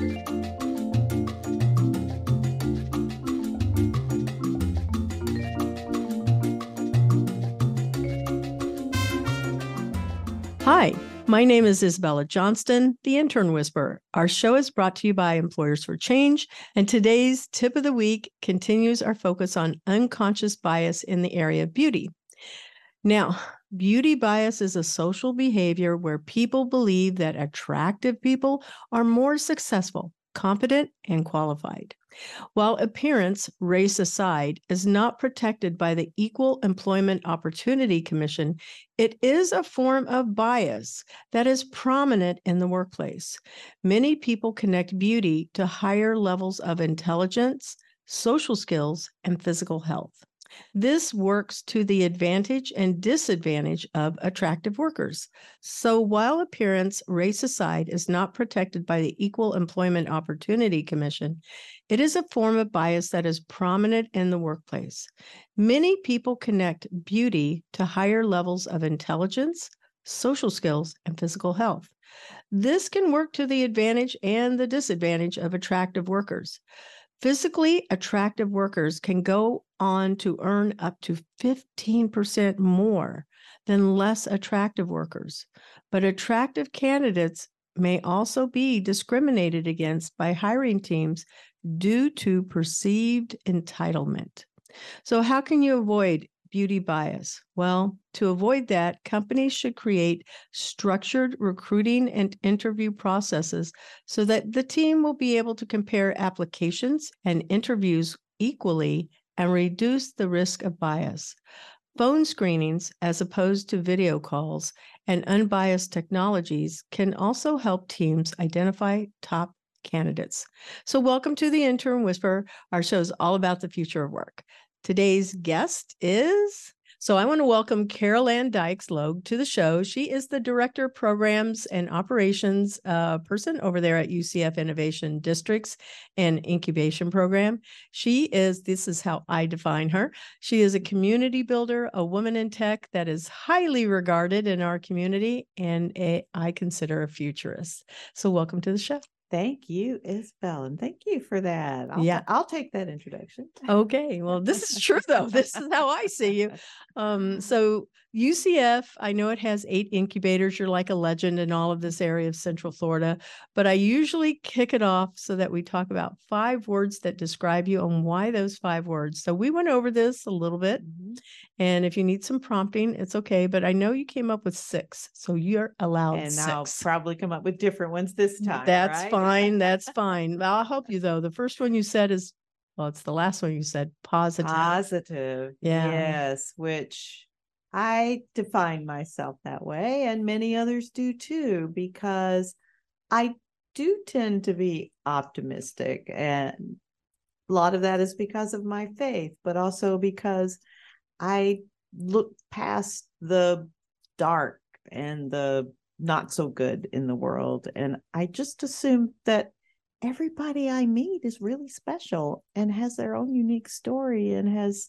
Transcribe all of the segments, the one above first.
Hi, my name is Isabella Johnston, the Intern Whisperer. Our show is brought to you by Employers for Change, and today's tip of the week continues our focus on unconscious bias in the area of beauty. Now, beauty bias is a social behavior where people believe that attractive people are more successful, competent, and qualified. While appearance, race aside, is not protected by the Equal Employment Opportunity Commission, it is a form of bias that is prominent in the workplace. Many people connect beauty to higher levels of intelligence, social skills, and physical health. This works to the advantage and disadvantage of attractive workers. So, while appearance, race aside, is not protected by the Equal Employment Opportunity Commission, it is a form of bias that is prominent in the workplace. Many people connect beauty to higher levels of intelligence, social skills, and physical health. This can work to the advantage and the disadvantage of attractive workers. Physically attractive workers can go on to earn up to 15% more than less attractive workers. But attractive candidates may also be discriminated against by hiring teams due to perceived entitlement. So, how can you avoid beauty bias? Well, to avoid that, companies should create structured recruiting and interview processes so that the team will be able to compare applications and interviews equally and reduce the risk of bias. Phone screenings, as opposed to video calls, and unbiased technologies can also help teams identify top candidates. So, welcome to the Intern Whisper. Our show is all about the future of work. Today's guest is so I want to welcome Carol Ann Dykes Logue to the show. She is the Director of Programs and Operations uh, person over there at UCF Innovation Districts and Incubation Program. She is, this is how I define her. She is a community builder, a woman in tech that is highly regarded in our community, and a, I consider a futurist. So welcome to the show. Thank you, Isabel, and thank you for that. I'll Yeah. I'll take that introduction. Okay, well, this is true though. This is how I see you. Um, so UCF, I know it has eight incubators. You're like a legend in all of this area of Central Florida, but I usually kick it off so that we talk about five words that describe you and why those five words. So we went over this a little bit, Mhm. And if you need some prompting, it's okay. But I know you came up with six, so you're allowed And six. I'll probably come up with different ones this time. That's right? fine. That's fine. Well, I'll help you though. The first one you said is, well, it's the last one you said, positive. Positive. Yeah. Yes, which I define myself that way, and many others do too, because I do tend to be optimistic. And a lot of that is because of my faith, but also because I look past the dark and the not so good in the world. And I just assume that everybody I meet is really special and has their own unique story and has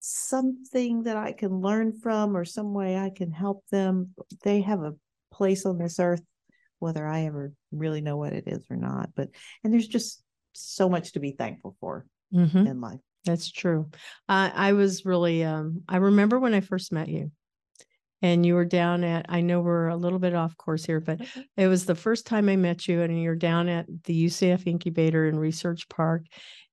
something that I can learn from or some way I can help them. They have a place on this earth, whether I ever really know what it is or not. But, and there's just so much to be thankful for Mhm. in life. That's true. I I was really um I remember when I first met you and you were down at I know we're a little bit off course here, but it was the first time I met you and you're down at the UCF incubator in Research Park.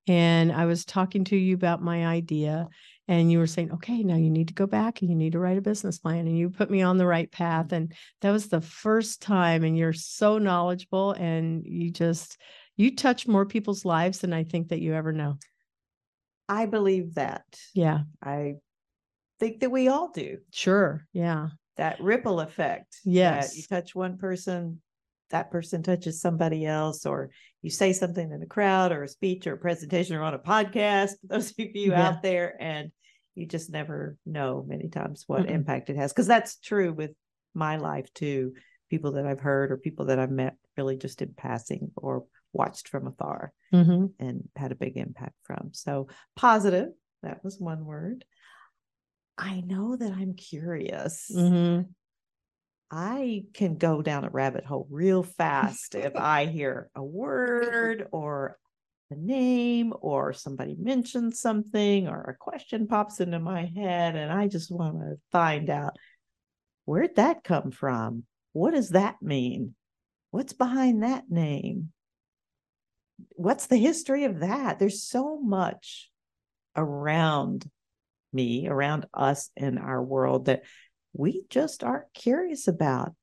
And I was talking to you about my idea and you were saying, okay, now you need to go back and you need to write a business plan. And you put me on the right path. And that was the first time. And you're so knowledgeable and you just you touch more people's lives than I think that you ever know. I believe that. Yeah. I think that we all do. Sure. Yeah. That ripple effect. Yes. you touch one person, that person touches somebody else, or you say something in a crowd or a speech or a presentation or on a podcast, those of you Yeah. out there, and you just never know many times what Mm-mm. impact it has. Because that's true with my life too. People that I've heard or people that I've met really just in passing or watched from afar hmm and had a big impact from. So positive, that was one word. I know that I'm curious. hmm I can go down a rabbit hole real fast if I hear a word or a name or somebody mentions something or a question pops into my head and I just want to find out where'd that come from? What does that mean? What's behind that name? What's the history of that? There's so much around me, around us in our world that we just aren't curious about.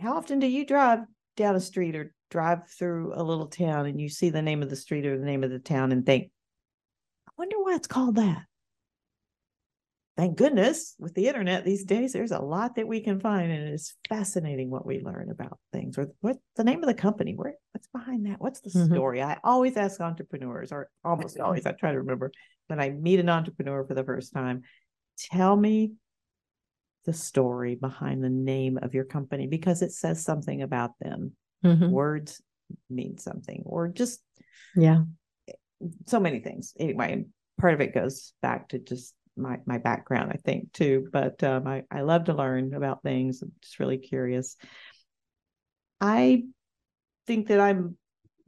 How often do you drive down a street or drive through a little town and you see the name of the street or the name of the town and think, I wonder why it's called that? Thank goodness with the internet these days, there's a lot that we can find, and it's fascinating what we learn about things. Or what's the name of the company? Where what's behind that? What's the mm-hmm. story? I always ask entrepreneurs, or almost always, I try to remember when I meet an entrepreneur for the first time, tell me the story behind the name of your company because it says something about them. Mm-hmm. Words mean something, or just yeah, so many things. Anyway, part of it goes back to just my my background, I think too. But um, I I love to learn about things. I'm just really curious. I think that I'm,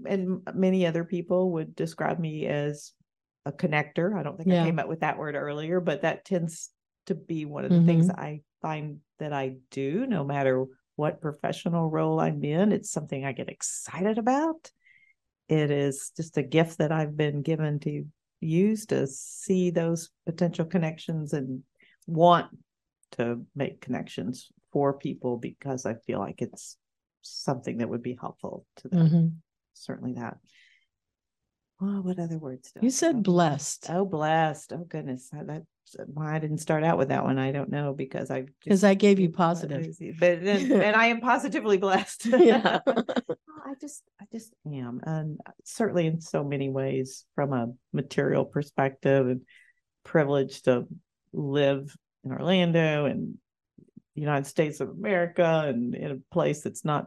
and many other people would describe me as a connector. I don't think yeah. I came up with that word earlier, but that tends to be one of the mm-hmm. things I find that I do, no matter what professional role I'm in. It's something I get excited about. It is just a gift that I've been given to use to see those potential connections and want to make connections for people because I feel like it's something that would be helpful to them. Mm-hmm. Certainly that. Oh, what other words? You said blessed. Oh, blessed. Oh, goodness. That why I didn't start out with that one. I don't know because I because I gave you positive, but and, and I am positively blessed. yeah, just I just am, and certainly in so many ways from a material perspective and privileged to live in Orlando and United States of America and in a place that's not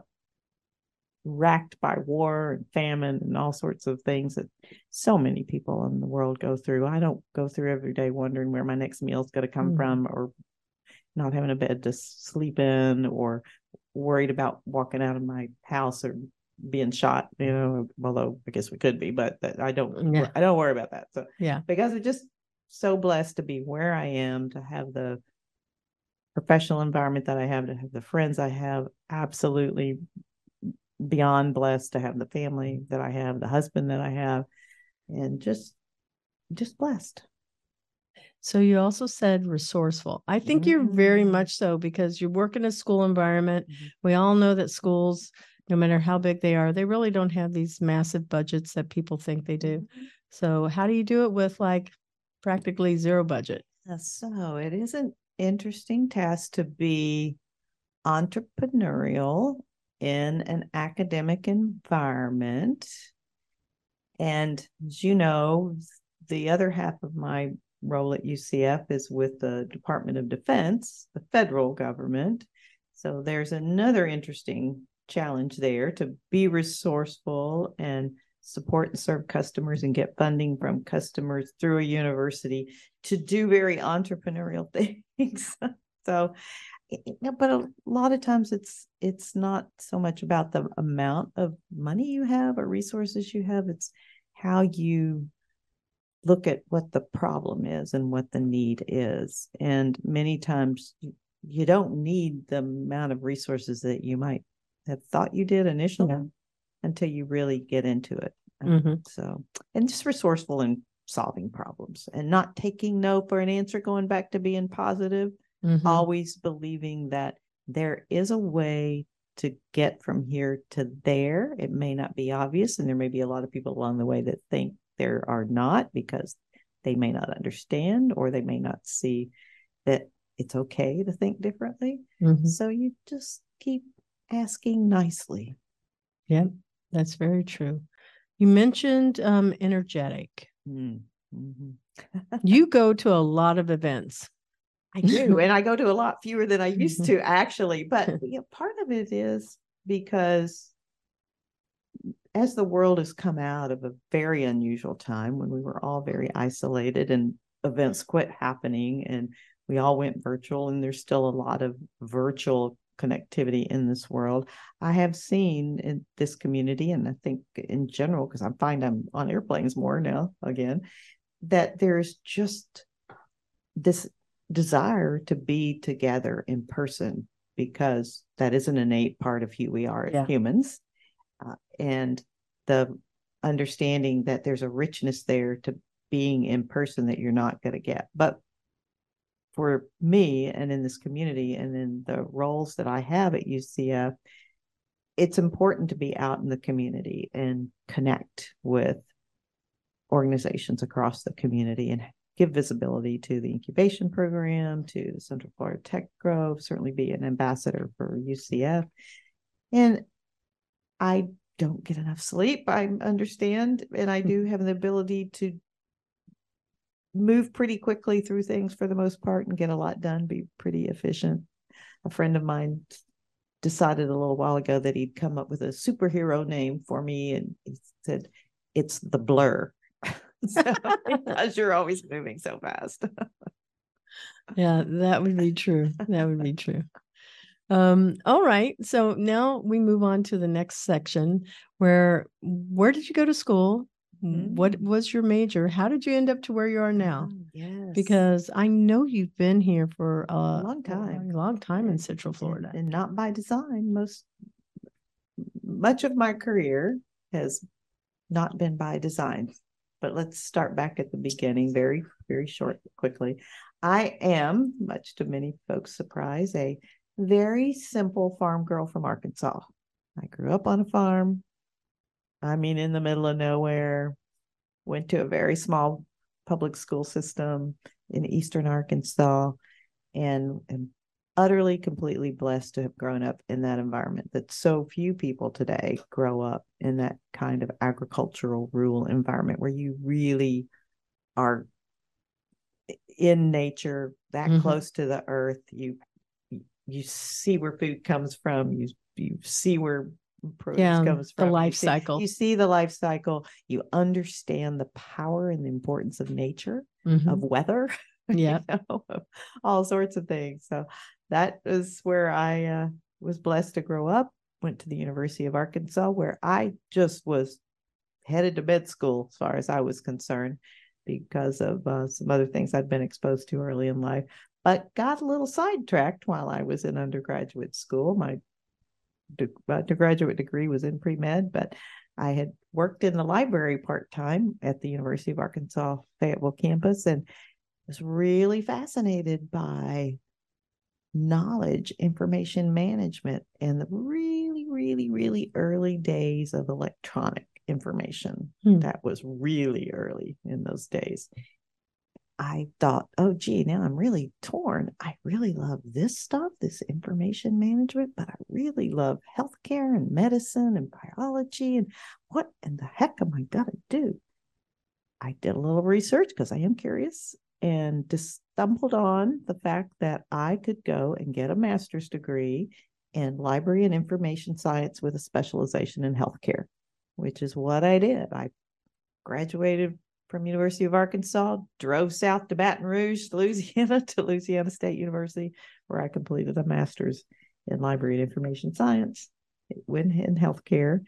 racked by war and famine and all sorts of things that so many people in the world go through. I don't go through every day wondering where my next meal is going to come mm-hmm. from or not having a bed to sleep in or worried about walking out of my house or being shot, you know, although I guess we could be, but I don't yeah. I don't worry about that. So yeah, because I'm just so blessed to be where I am, to have the professional environment that I have, to have the friends I have, absolutely beyond blessed to have the family that I have, the husband that I have, and just just blessed. So you also said resourceful. I think mm-hmm. you're very mm-hmm. much so because you work in a school environment. Mm-hmm. We all know that schools, no matter how big they are, they really don't have these massive budgets that people think they do. Mm-hmm. So how do you do it with like practically zero budget? So it is an interesting task to be entrepreneurial in an academic environment. And as you know, the other half of my role at UCF is with the Department of Defense, the federal government. So there's another interesting challenge there to be resourceful and support and serve customers and get funding from customers through a university to do very entrepreneurial things. so but a lot of times it's it's not so much about the amount of money you have or resources you have it's how you look at what the problem is and what the need is and many times you don't need the amount of resources that you might have thought you did initially yeah. until you really get into it mm-hmm. so and just resourceful in solving problems and not taking no for an answer going back to being positive mm-hmm. always believing that there is a way to get from here to there. It may not be obvious, and there may be a lot of people along the way that think there are not because they may not understand or they may not see that it's okay to think differently. Mm-hmm. So you just keep asking nicely. Yeah, that's very true. You mentioned um, energetic. Mm-hmm. you go to a lot of events. I do. and I go to a lot fewer than I used to actually. But you know, part of it is because as the world has come out of a very unusual time when we were all very isolated and events quit happening and we all went virtual and there's still a lot of virtual connectivity in this world. I have seen in this community, and I think in general, because I find I'm on airplanes more now again, that there's just this desire to be together in person because that is an innate part of who we are as Yeah. humans. Uh, and the understanding that there's a richness there to being in person that you're not going to get. But for me and in this community and in the roles that I have at UCF, it's important to be out in the community and connect with organizations across the community and give visibility to the incubation program, to the Central Florida Tech Grove, certainly be an ambassador for UCF. And I don't get enough sleep, I understand, and I hmm. do have the ability to move pretty quickly through things for the most part and get a lot done, be pretty efficient. A friend of mine decided a little while ago that he'd come up with a superhero name for me, and he said, It's the blur. so, because you're always moving so fast. Yeah, that would be true. That would be true. Um, all right. So now we move on to the next section where where did you go to school? What Mm. was your major? How did you end up to where you are now? Oh, yes. Because I know you've been here for a long time. a long time in Central Florida. and not by design. Most much of my career has not been by design. But let's start back at the beginning, very, very short, quickly. I am, much to many folks' surprise, a very simple farm girl from Arkansas. I grew up on a farm. I mean, in the middle of nowhere. Went to a very small public school system in eastern Arkansas, and am utterly, completely blessed to have grown up in that environment. That so few people today grow up in that kind of agricultural, rural environment where you really are in nature, that Mhm. close to the earth. You you see where food comes from. You you see where produce Yeah, comes the life you see, cycle. You see the life cycle. You understand the power and the importance of nature, Mhm. of weather. you Yeah. know, all sorts of things. So that was where I uh, was blessed to grow up. Went to the University of Arkansas, where I just was headed to med school as far as I was concerned because of uh, some other things I'd been exposed to early in life, but got a little sidetracked while I was in undergraduate school. My undergraduate degree was in pre med, but I had worked in the library part time at the University of Arkansas Fayetteville campus and was really fascinated by knowledge information management and the really really really early days of electronic information Hmm. that was really early in those days i thought oh gee now i'm really torn i really love this stuff this information management but i really love healthcare and medicine and biology and what in the heck am i going to do i did a little research because i am curious and just stumbled on the fact that I could go and get a master's degree in library and information science with a specialization in healthcare, which is what I did. I graduated from University of Arkansas, drove south to Baton Rouge, Louisiana, to Louisiana State University, where I completed a master's in library and information science, went in healthcare.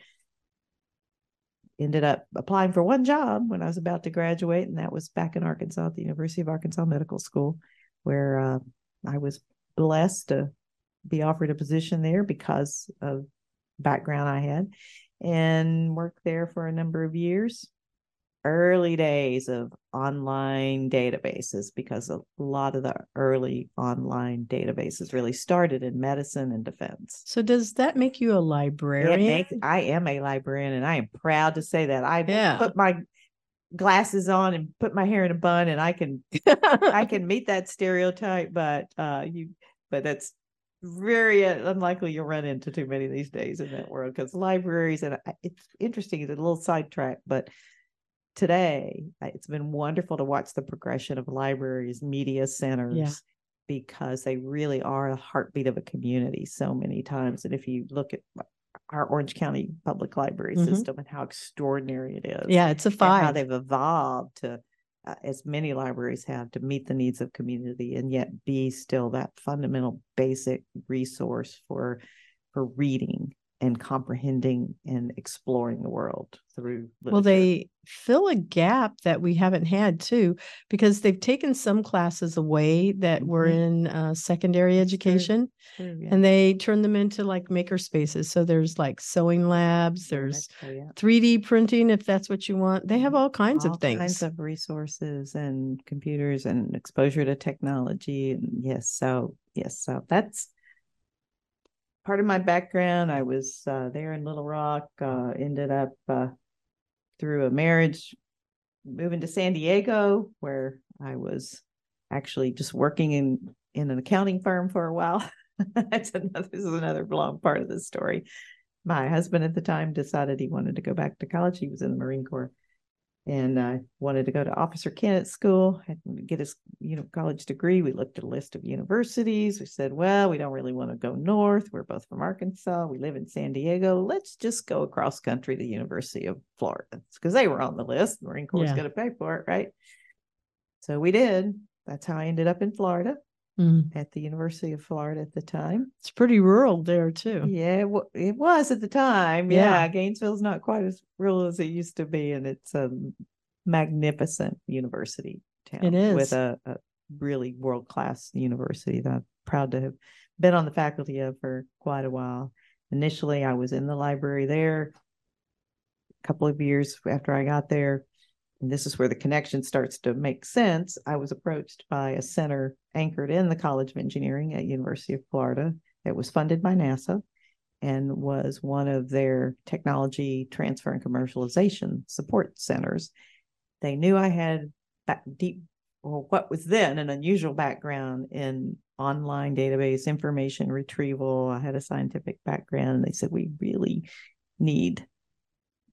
Ended up applying for one job when I was about to graduate, and that was back in Arkansas at the University of Arkansas Medical School, where uh, I was blessed to be offered a position there because of background I had, and worked there for a number of years early days of online databases because a lot of the early online databases really started in medicine and defense. So does that make you a librarian? makes- I am a librarian and I am proud to say that. I Yeah. put my glasses on and put my hair in a bun and I can I can meet that stereotype, but uh you but that's very unlikely you'll run into too many these days in that world because libraries and it's interesting, it's a little sidetrack, but today it's been wonderful to watch the progression of libraries, media centers, because they really are a heartbeat of a community so many times. And if you look at our Orange County Public Library Mhm. system and how extraordinary it is, yeah, it's a and how they've evolved to uh, as many libraries have, to meet the needs of community and yet be still that fundamental basic resource for for reading and comprehending and exploring the world through literature. Well, they fill a gap that we haven't had too, because they've taken some classes away that were Mhm. in uh, secondary education True, yeah. and they turn them into like maker spaces. So there's like sewing labs, there's true, yeah. 3D printing if that's what you want. They have all kinds all of things. kinds of resources and computers and exposure to technology and yes so yes so that's part of my background i was uh, there in little rock uh, ended up uh, through a marriage moving to san diego where i was actually just working in in an accounting firm for a while. That's another this is another long part of the story. My husband at the time decided he wanted to go back to college. He was in the marine corps and I wanted to go to officer candidate school, had get his you know college degree. We looked at a list of universities. We said, well, we don't really want to go north. We're both from Arkansas. We live in San Diego. Let's just go across country to the University of Florida because they were on the list. The Marine Corps Yeah. going to pay for it, right? So we did. That's how I ended up in Florida Mm. at the University of Florida at the time. It's pretty rural there too. Yeah, it, wa- it was at the time. Yeah. Yeah. Gainesville's not quite as rural as it used to be, and it's a magnificent university town It is. with a, a really world class university that I'm proud to have been on the faculty of for quite a while. Initially, I was in the library there. A couple of years after I got there, and this is where the connection starts to make sense. I was approached by a center anchored in the College of Engineering at University of Florida that was funded by NASA and was one of their technology transfer and commercialization support centers. They knew I had deep, or what was then an unusual background in online database information retrieval. I had a scientific background. And they said, We really need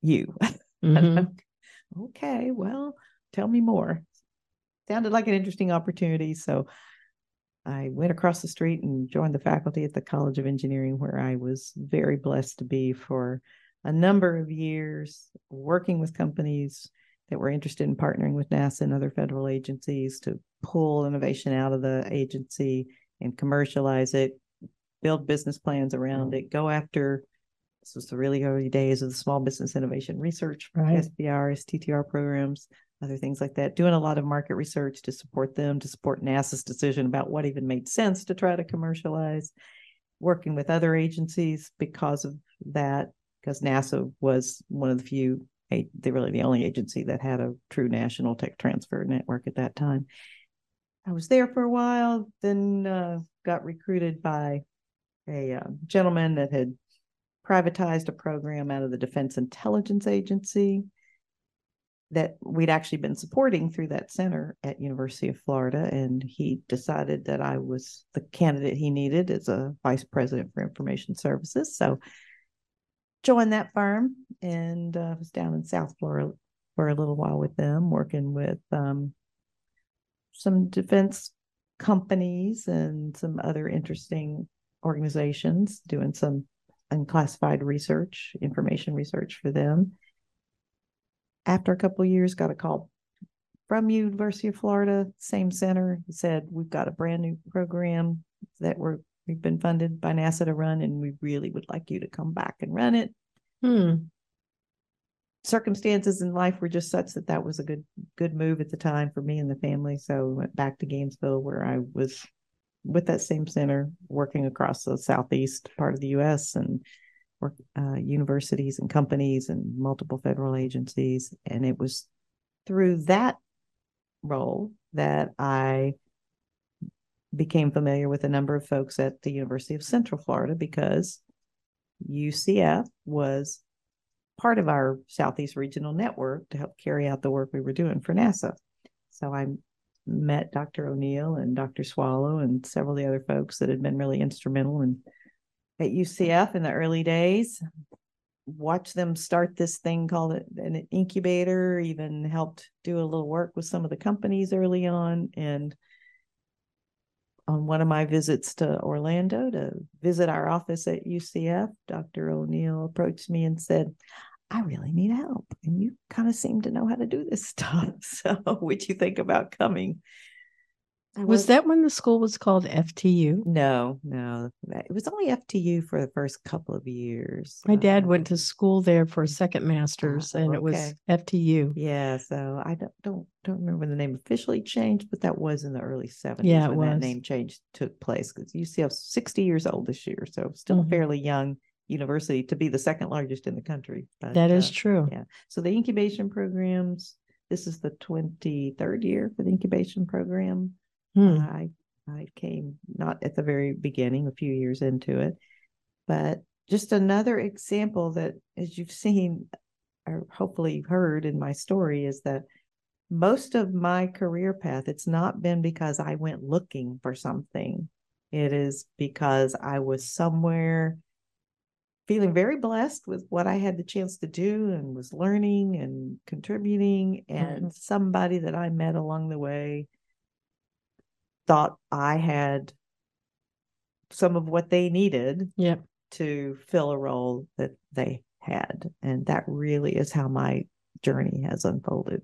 you. Mhm. Okay, well, tell me more. Sounded like an interesting opportunity. So I went across the street and joined the faculty at the College of Engineering, where I was very blessed to be for a number of years, working with companies that were interested in partnering with NASA and other federal agencies to pull innovation out of the agency and commercialize it, build business plans around mm-hmm. it, go after. This was the really early days of the Small Business Innovation Research, Right. SBIR, STTR programs, other things like that. Doing a lot of market research to support them, to support NASA's decision about what even made sense to try to commercialize. Working with other agencies because of that, because NASA was one of the few, a- they really the only agency that had a true national tech transfer network at that time. I was there for a while, then uh, got recruited by a uh, gentleman that had privatized a program out of the Defense Intelligence Agency that we'd actually been supporting through that center at University of Florida, and he decided that I was the candidate he needed as a vice president for information services. So joined that firm and uh, was down in South Florida for a little while with them, working with um, some defense companies and some other interesting organizations, doing some unclassified research, information research for them. After a couple of years, got a call from University of Florida, same center, said we've got a brand new program that we're we've been funded by NASA to run, and we really would like you to come back and run it. Hmm. Circumstances in life were just such that that was a good good move at the time for me and the family. So we went back to Gainesville, where I was with that same center, working across the southeast part of the U.S. and work uh, universities and companies and multiple federal agencies. And it was through that role that I became familiar with a number of folks at the University of Central Florida because UCF was part of our Southeast Regional Network to help carry out the work we were doing for NASA. So I met Dr. O'Neal and Dr. Swallow and several of the other folks that had been really instrumental in at UCF in the early days. Watch them start this thing called an incubator, even helped do a little work with some of the companies early on. And on one of my visits to Orlando to visit our office at UCF, Dr. O'Neal approached me and said, I really need help. And you kind of seem to know how to do this stuff. So, would you think about coming? Was that when the school was called FTU? No, no. It was only FTU for the first couple of years. My dad Uh, went to school there for a second master's and it was. FTU. Yeah, so I don't don't don't remember when the name officially changed, but that was in the early seventies Yeah, it when that name change took place. Because UCF's sixty years old this year, so still a Mhm. fairly young university to be the second largest in the country. But, That is uh, true. yeah. So the incubation programs. This is the twenty third year for the incubation program. Hmm. I I came not at the very beginning, a few years into it, but just another example that, as you've seen or hopefully heard in my story, is that most of my career path, it's not been because I went looking for something. It is because I was somewhere feeling very blessed with what I had the chance to do and was learning and contributing. And Mhm. somebody that I met along the way thought I had some of what they needed Yep. to fill a role that they had. And that really is how my journey has unfolded.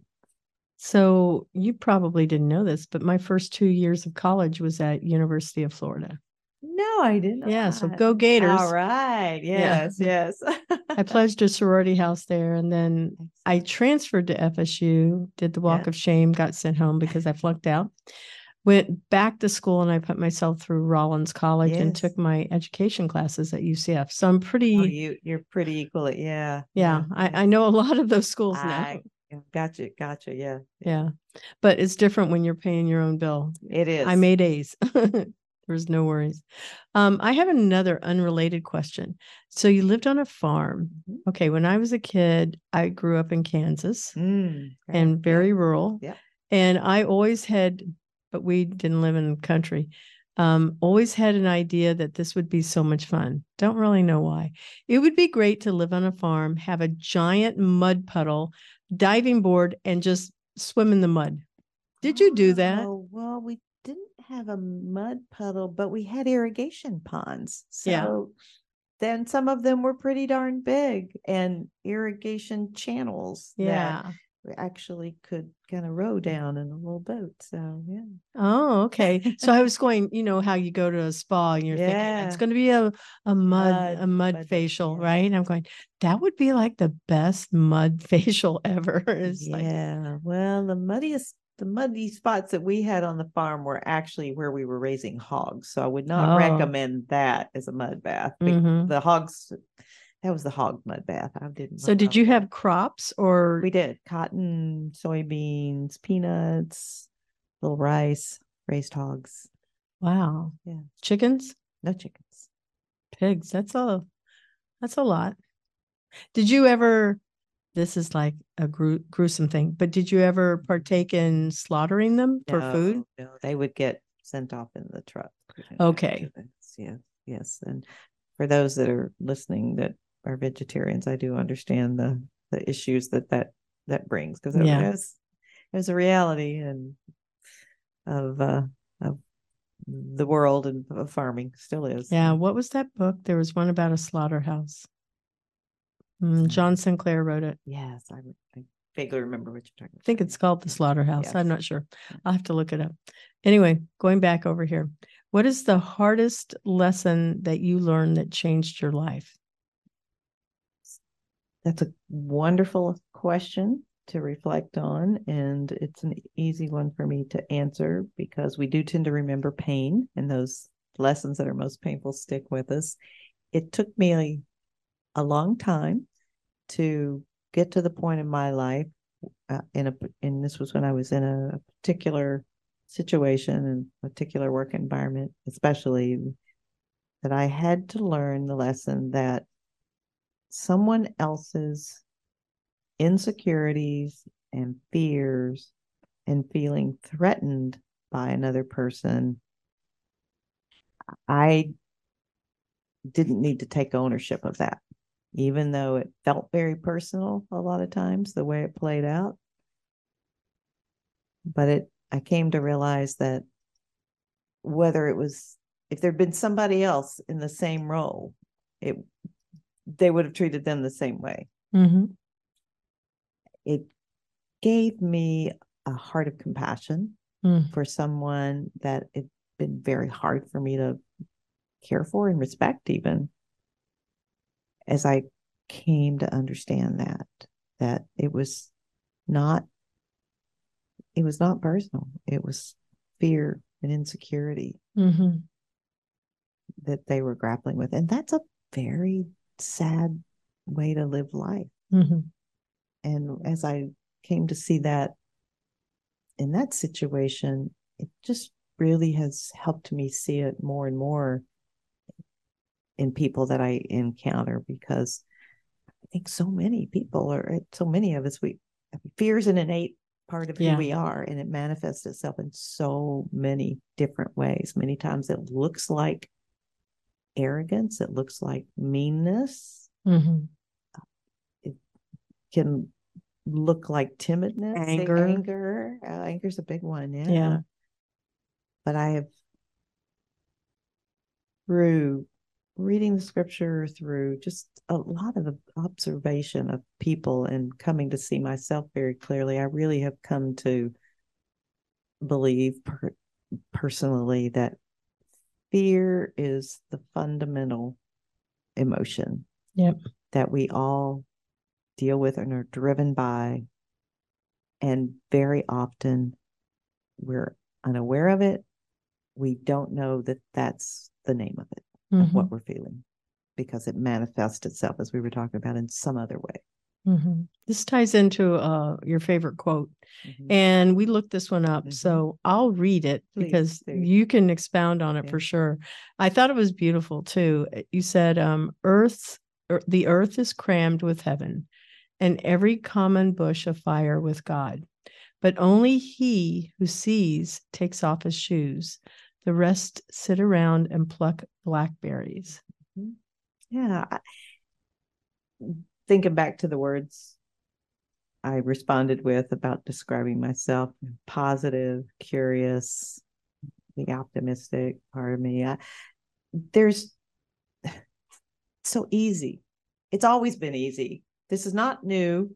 So you probably didn't know this, but my first two years of college was at University of Florida. No, I didn't. Yeah, so go Gators. All right. Yeah. Yes, yes. I pledged a sorority house there and then I transferred to FSU, did the walk Yeah. of shame, got sent home because I flunked out. Went back to school and I put myself through Rollins College and took my education classes at UCF. So I'm oh, pretty Oh, you you're pretty equal. at- Yeah. yeah, I, I know a lot of those schools now. I yeah, gotcha, gotcha. Yeah. Yeah. But it's different when you're paying your own bill. It is. I made A's. There's no worries. Um, I have another unrelated question. So you lived on a farm. Mhm. Okay, when I was a kid, I grew up in Kansas Mm, right, and yeah. very rural. Yeah. And I always had, but we didn't live in the country. Um, always had an idea that this would be so much fun. Don't really know why. It would be great to live on a farm, have a giant mud puddle, diving board, and just swim in the mud. Did you do that? Oh, well, we have a mud puddle, but we had irrigation ponds. So Yeah. then some of them were pretty darn big and irrigation channels that Yeah. we actually could kind of row down in a little boat. So yeah. Oh, okay. So I was going, you know, how you go to a spa and you're thinking it's going to be a, a mud, Mud- a mud, mud, facial, yeah. right? And I'm going, that would be like the best mud facial ever. It's like, yeah. Well, the muddiest the muddy spots that we had on the farm were actually where we were raising hogs. So I would not Oh. recommend that as a mud bath. Mhm. The hogs that was the hog mud bath. I didn't so did you that. have crops or We did cotton, soybeans, peanuts, little rice, raised hogs. wow, Yeah. chickens, No chickens. pigs? That's a, that's a lot. Did you ever, this is like a gru- gruesome thing, but did you ever partake in slaughtering them for food? No, they would get sent off in the truck. We didn't have to Okay. this. Yes, yes. And for those that are listening that are vegetarians, I do understand the the issues that that that brings because it Yeah. was it was a reality and of uh of the world and of farming still is. Yeah. What was that book? There was one about a slaughterhouse. Mm, John Sinclair wrote it. Yes, I, I vaguely remember what you're talking. I think it's called the slaughterhouse. I'm not sure. I'll have to look it up. Anyway, going back over here. What is the hardest lesson that you learned that changed your life? That's a wonderful question to reflect on, and it's an easy one for me to answer because we do tend to remember pain, and those lessons that are most painful stick with us. It took me a, a long time to get to the point in my life, uh, in a, and this was when I was in a particular situation and particular work environment, especially that I had to learn the lesson that someone else's insecurities and fears and feeling threatened by another person, I didn't need to take ownership of that, even though it felt very personal a lot of times, the way it played out. But it, I came to realize that whether it was, if there'd been somebody else in the same role, it, they would have treated them the same way Mm-hmm. It gave me a heart of compassion Mm. for someone that it's been very hard for me to care for and respect, even as I came to understand that, that it was not, it was not personal. It was fear and insecurity Mm-hmm. that they were grappling with. And that's a very sad way to live life. Mm-hmm. And as I came to see that in that situation, it just really has helped me see it more and more in people that I encounter because I think so many people are so many of us we fear is an innate part of Yeah. who we are and it manifests itself in so many different ways. Many times it looks like arrogance, it looks like meanness, Mm-hmm. can look like timidness, Anger. anger. Uh, anger's a big one. Yeah. Yeah. But I have through reading the scripture, through just a lot of observation of people and coming to see myself very clearly, I really have come to believe per- personally that fear is the fundamental emotion Yep. that we all deal with and are driven by. And very often we're unaware of it. We don't know that that's the name of it, of Mm-hmm. what we're feeling, because it manifests itself, as we were talking about, in some other way. Mm-hmm. This ties into uh, your favorite quote, Mhm. and we looked this one up. Mhm. So I'll read it Please because do. you can expound on it Yeah. for sure. I thought it was beautiful too. You said, um, "Earth, er, the earth is crammed with heaven, and every common bush of fire with God. But only he who sees takes off his shoes. The rest sit around and pluck blackberries." Mm-hmm. Yeah. Thinking back to the words I responded with about describing myself positive, curious, the optimistic part of me. I, there's so easy. It's always been easy. This is not new.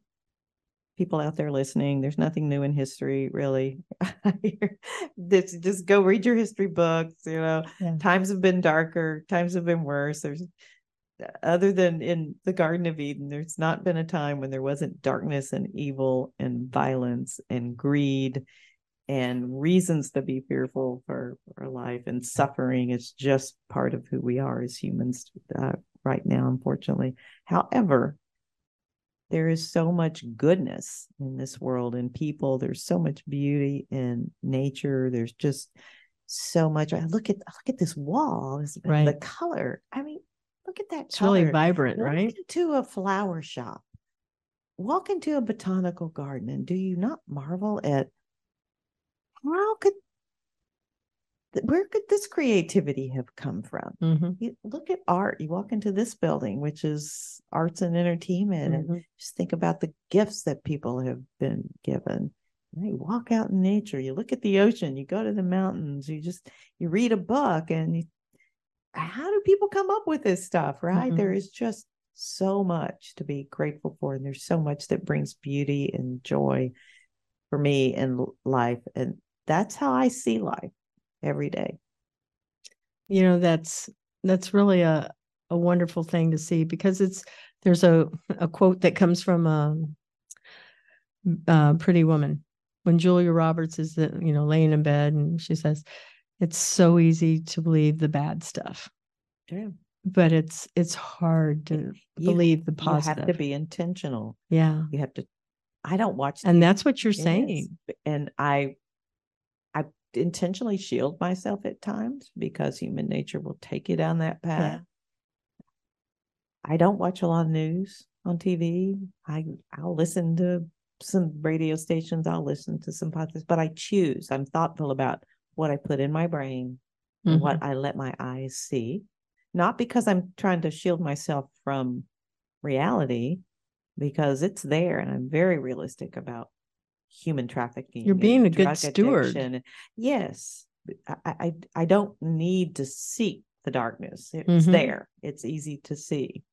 People out there listening, there's nothing new in history, really. this, just go read your history books. You know, Yeah. times have been darker, times have been worse. There's other than in the Garden of Eden, there's not been a time when there wasn't darkness and evil and violence and greed and reasons to be fearful for our life and suffering is just part of who we are as humans uh, right now, unfortunately. However, there is so much goodness in this world and people. There's so much beauty in nature. There's just so much. I look at look at this wall, this, the color. I mean, look at that. It's really vibrant, Walk right? to a flower shop, walk into a botanical garden, and do you not marvel at how could where could this creativity have come from? Mm-hmm. You look at art. You walk into this building, which is arts and entertainment, and Mhm. just think about the gifts that people have been given. And You walk out in nature, you look at the ocean, you go to the mountains, you just you read a book, and you, how do people come up with this stuff? Right? Mhm. There is just so much to be grateful for, and there's so much that brings beauty and joy for me in life, and that's how I see life every day. you know that's that's really a a wonderful thing to see because it's there's a a quote that comes from a, uh pretty woman when julia roberts is the, you know laying in bed and she says it's so easy to believe the bad stuff Yeah. but it's it's hard to You- believe the You have to be intentional. yeah You have to. I don't watch, and that's what you're saying and I intentionally shield myself at times because human nature will take you down that path. I don't watch a lot of news on TV. I I'll listen to some radio stations. I'll listen to some podcasts, but I choose. I'm thoughtful about what I put in my brain and Mhm. what I let my eyes see. Not because I'm trying to shield myself from reality, because it's there and I'm very realistic about human trafficking. You're being a good steward. addiction. Yes. I, I I don't need to seek the darkness. It's Mhm. there. It's easy to see.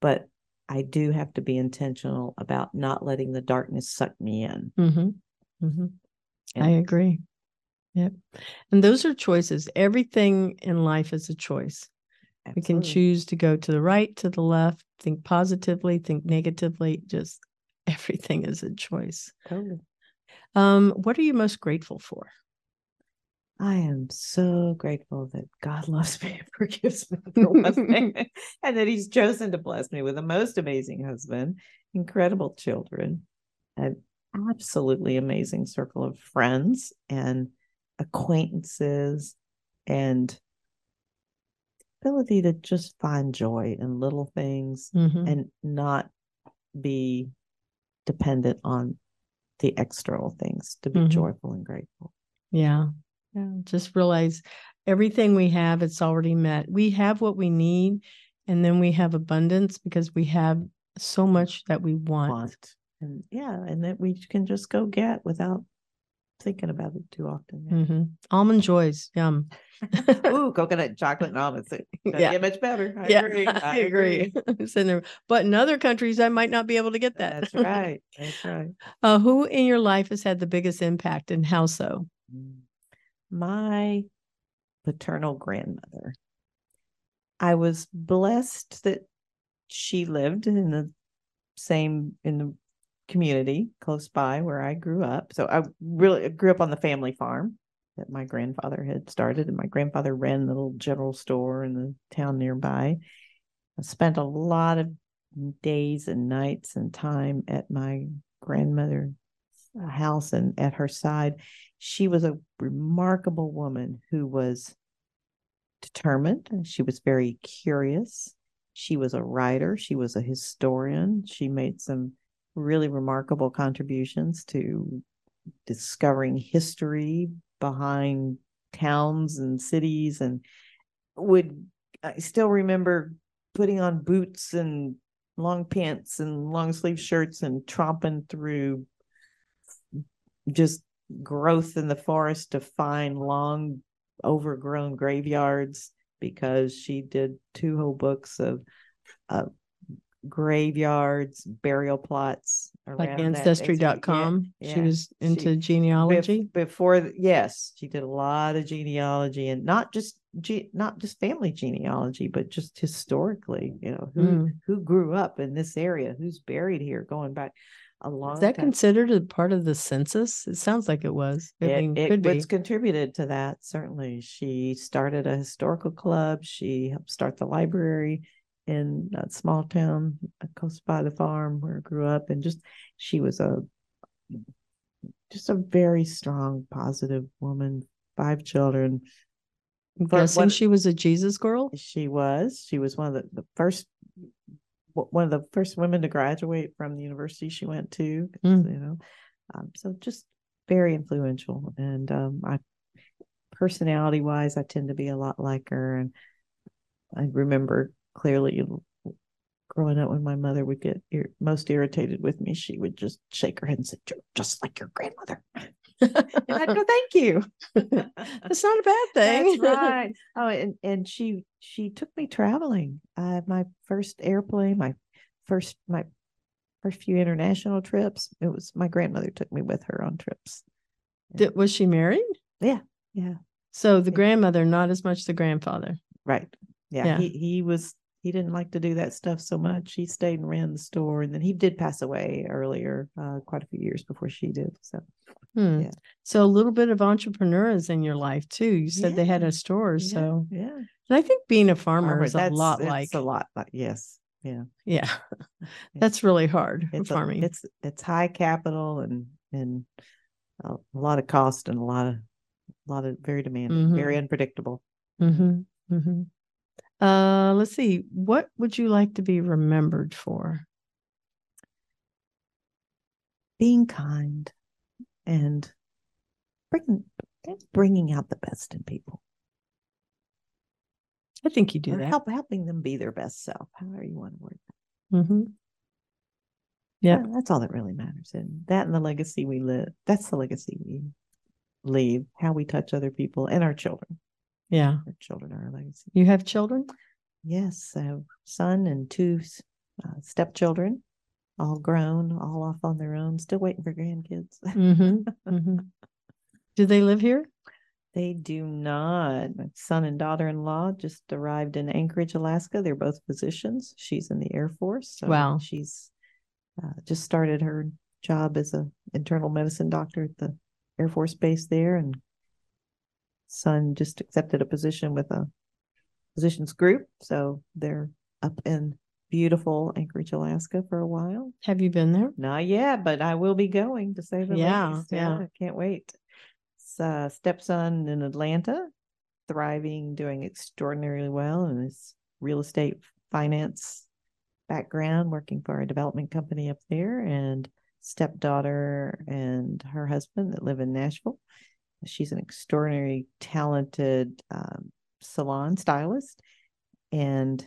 But I do have to be intentional about not letting the darkness suck me in. Mm-hmm. Mm-hmm. I agree. Yep. And those are choices. Everything in life is a choice. We can choose to go to the right, to the left, think positively, think negatively. Just everything is a choice. Totally. Um, what are you most grateful for? I am so grateful that God loves me and forgives me for and that He's chosen to bless me with a most amazing husband, incredible children, an absolutely amazing circle of friends and acquaintances, and ability to just find joy in little things Mhm. and not be dependent on the external things to be Mhm. joyful and grateful. Yeah. Yeah. Just realize everything we have, it's already met. We have what we need, and then we have abundance because we have so much that we want. want. And yeah, and that we can just go get without thinking about it too often. hmm Almond joys. Yum. Ooh, coconut chocolate and almonds. Yeah. get much better. I yeah, agree. I agree. Sitting there. But in other countries, I might not be able to get that. That's right. That's right. Uh, who in your life has had the biggest impact and how so? Mm. My paternal grandmother. I was blessed that she lived in the same in the community close by where I grew up. So I really grew up on the family farm that my grandfather had started, and my grandfather ran the little general store in the town nearby. I spent a lot of days and nights and time at my grandmother's house and at her side. She was a remarkable woman who was determined. She was very curious. She was a writer. She was a historian. She made some really remarkable contributions to discovering history behind towns and cities and would I still remember putting on boots and long pants and long sleeve shirts and tromping through just growth in the forest to find long overgrown graveyards because she did two whole books of uh, graveyards, burial plots. Like around that. ancestry.com. Yeah, she yeah. was into She- genealogy. Bef- before, th- yes, she did a lot of genealogy and not just ge- not just family genealogy, but just historically. You know, who Mm. who grew up in this area, who's buried here, going back a long Is that time. considered a part of the census? It sounds like it was. I it, mean, it could be. was contributed to that certainly she started a historical club she helped start the library in a small town uh, close by the farm where i grew up and just she was a just a very strong positive woman five children guessing one- she was a Jesus girl. she was she was one of the, the first one of the first women to graduate from the university she went to Mm. you know um, so just very influential and um i personality wise i tend to be a lot like her and i remember clearly growing up when my mother would get ir- most irritated with me she would just shake her head and say you're just like your grandmother and i'd go thank you That's not a bad thing. that's right. Oh, and and she she took me traveling. Uh, my first airplane, my first my first few international trips. It was my grandmother took me with her on trips. Did, was she married? Yeah. Yeah, So the Yeah. grandmother, not as much the grandfather. right. Yeah, Yeah. he he was he didn't like to do that stuff so much. He stayed and ran the store, and then he did pass away earlier, uh, quite a few years before she did. So Hmm. Yeah. So a little bit of entrepreneurs in your life too. You said they had a store, yeah, so yeah, and I think being a farmer, Farmer, is a lot like a lot like yes, yeah. yeah, that's really hard. it's farming. A, it's it's high capital and and a lot of cost and a lot of a lot of very demanding, very unpredictable. hmm hmm Uh, let's see. What would you like to be remembered for? Being kind and bringing bringing out the best in people. I think you do or that. help helping them be their best self, however you want to word that. Yep. Yeah, that's all that really matters. And that and the legacy we live. That's the legacy we leave. How we touch other people and our children. Yeah. Our children are our legacy. You have children? Yes, I have a son and two uh, stepchildren, all grown, all off on their own, still waiting for grandkids. hmm hmm Do they live here? They do not. My son and daughter in law just arrived in Anchorage, Alaska. They're both physicians. She's in the Air Force. So Wow. She's uh, just started her job as a internal medicine doctor at the Air Force base there, and son just accepted a position with a physicians group. So they're up in beautiful Anchorage, Alaska for a while. Have you been there? Not yet, but I will be going to save the Yeah, least. yeah. I can't wait. Uh, stepson in Atlanta, thriving, doing extraordinarily well in his real estate finance background, working for a development company up there, and stepdaughter and her husband that live in Nashville. She's an extraordinary, talented um, salon stylist, and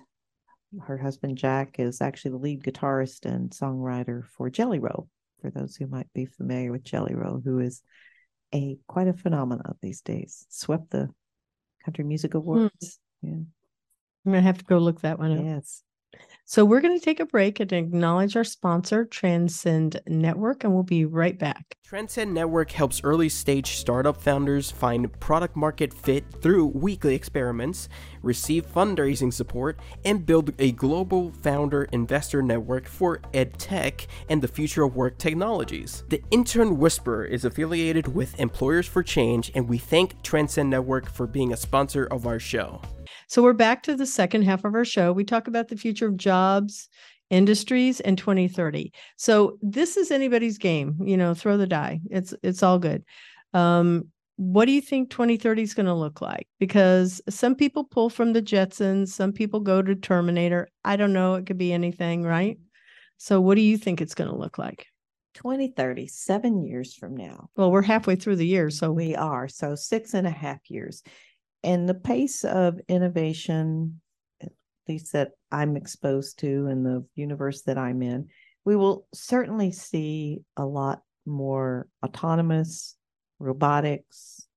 her husband Jack is actually the lead guitarist and songwriter for Jelly Roll. For those who might be familiar with Jelly Roll, who is a quite a phenomenon these days, swept the country music awards. Yeah. I'm gonna have to go look that one up. Yes. So we're going to take a break and acknowledge our sponsor, Transcend Network, and we'll be right back. Transcend Network helps early stage startup founders find product market fit through weekly experiments, receive fundraising support, and build a global founder investor network for edtech and the future of work technologies. The Intern Whisperer is affiliated with Employers for Change, and we thank Transcend Network for being a sponsor of our show. So we're back to the second half of our show. We talk about the future of jobs, industries, and 2030. So this is anybody's game. You know, throw the die. It's it's all good. Um, what do you think 2030 is going to look like? Because some people pull from the Jetsons, some people go to Terminator. I don't know. It could be anything, right? So what do you think it's going to look like? 2030, seven years from now. Well, we're halfway through the year, so We are. So six and a half years. And the pace of innovation, at least that I'm exposed to in the universe that I'm in, we will certainly see a lot more autonomous robotics,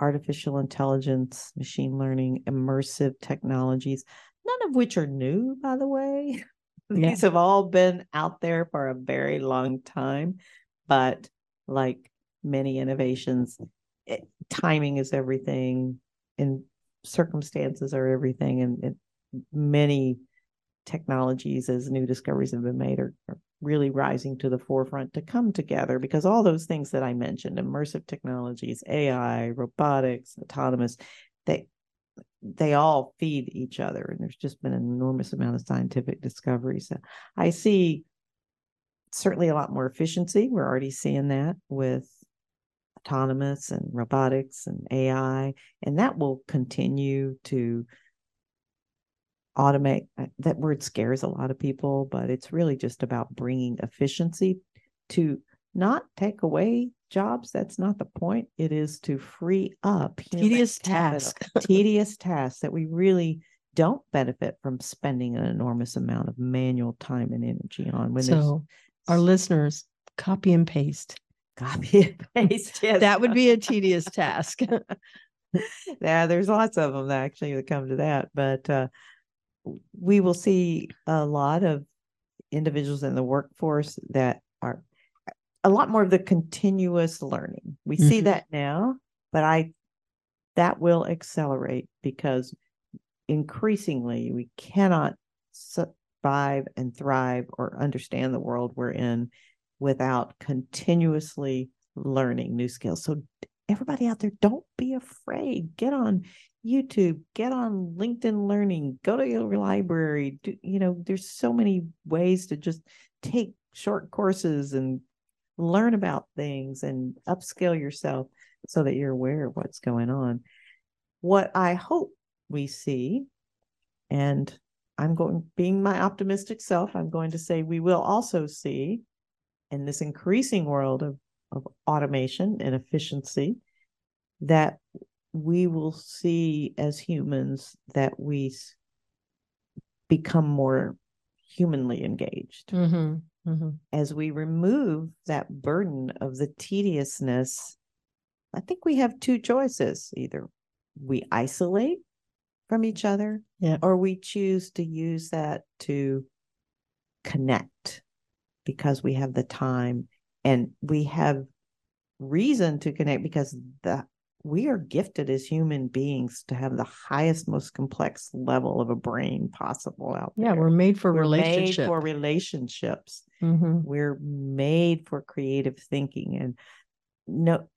artificial intelligence, machine learning, immersive technologies, none of which are new, by the way. Yeah. These have all been out there for a very long time. But like many innovations, it, timing is everything, and circumstances are everything. And, and many technologies, as new discoveries have been made, are, are really rising to the forefront to come together because all those things that I mentioned immersive technologies, AI, robotics, autonomous they they all feed each other. And there's just been an enormous amount of scientific discovery. So I see certainly a lot more efficiency. We're already seeing that with autonomous and robotics and AI, and that will continue to automate. uh, That word scares a lot of people, but it's really just about bringing efficiency to not take away jobs. That's not the point. It is to free up tedious task. tedious tasks that we really don't benefit from spending an enormous amount of manual time and energy on when so our listeners copy and paste. copy and paste. Yes. That would be a tedious task. yeah, there's lots of them that actually that come to that, but uh, we will see a lot of individuals in the workforce that are a lot more of the continuous learning. We see Mhm. that now, but I that will accelerate because increasingly we cannot survive and thrive or understand the world we're in without continuously learning new skills. So everybody out there, don't be afraid. Get on YouTube, get on LinkedIn Learning, go to your library. Do, you know, there's so many ways to just take short courses and learn about things and upskill yourself so that you're aware of what's going on. What I hope we see, and I'm going, being my optimistic self, I'm going to say we will also see in this increasing world of, of automation and efficiency that we will see as humans that we become more humanly engaged Mhm, mhm. as we remove that burden of the tediousness, I think we have two choices. Either we isolate from each other Yeah. or we choose to use that to connect because we have the time and we have reason to connect because the we are gifted as human beings to have the highest most complex level of a brain possible out Yeah, there. Yeah, we're made for We're relationship. made for relationships Mhm. we're made for creative thinking and no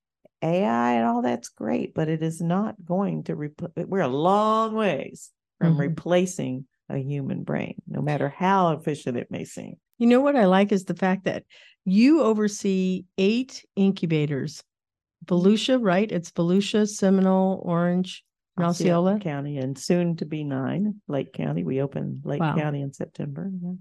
AI and all that's great, but it is not going to replace. We're a long ways from Mhm. replacing a human brain, no matter how efficient it may seem. You know what I like is the fact that you oversee eight incubators. Volusia, right? It's Volusia, Seminole, Orange, and Osceola. County and soon to be nine, Lake County. We open Lake Wow. County in September. Yeah.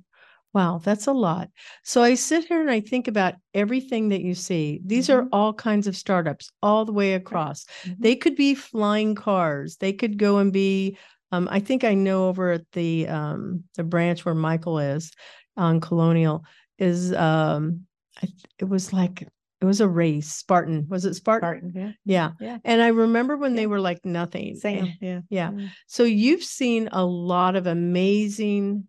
Wow, that's a lot. So I sit here and I think about everything that you see. These are Mhm. all kinds of startups all the way across. Mhm. They could be flying cars. They could go and be um, I think I know over at the um the branch where Michael is on Colonial is um I, th- it was like it was a race. Spartan. Was it Spartan? Spartan, yeah. Yeah. Yeah. And I remember when they were like nothing. Same. Eh, Yeah. Yeah. So you've seen a lot of amazing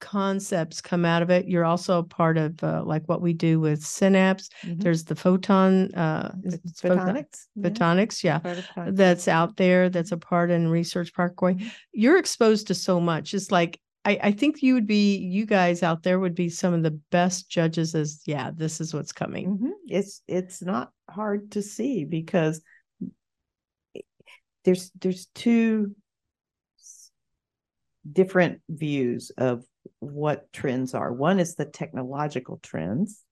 concepts come out of it. You're also a part of uh, like what we do with Synapse. Mhm. There's the photon uh Photonics. Yeah. photonics, yeah. Photonics. That's out there, that's a part in Research Parkway. Mhm. You're exposed to so much. It's like I, I think you would be you guys out there would be some of the best judges as yeah, this is what's coming. Mhm. It's it's not hard to see because there's there's two different views of what trends are. One is the technological trends,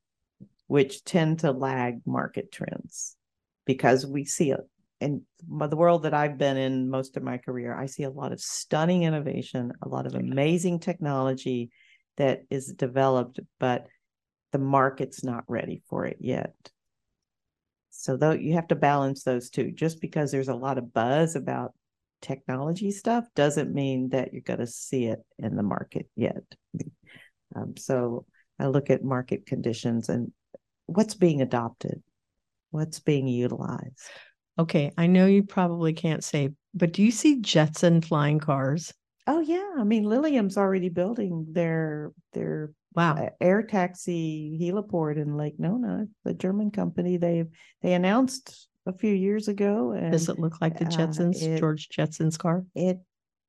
which tend to lag market trends because we see it in the world that I've been in most of my career. I see a lot of stunning innovation, a lot of amazing technology that is developed, but the market's not ready for it yet. So though you have to balance those two. Just because there's a lot of buzz about technology stuff doesn't mean that you're going to see it in the market yet. Um, so I look at market conditions and what's being adopted, what's being utilized. Okay, I know you probably can't say, but do you see Jetson flying cars? Oh yeah, I mean Lilium's already building their their Wow. uh, air taxi heliport in Lake Nona, the German company. They they announced a few years ago, and Does it look like the uh, Jetsons, it- George Jetson's car? it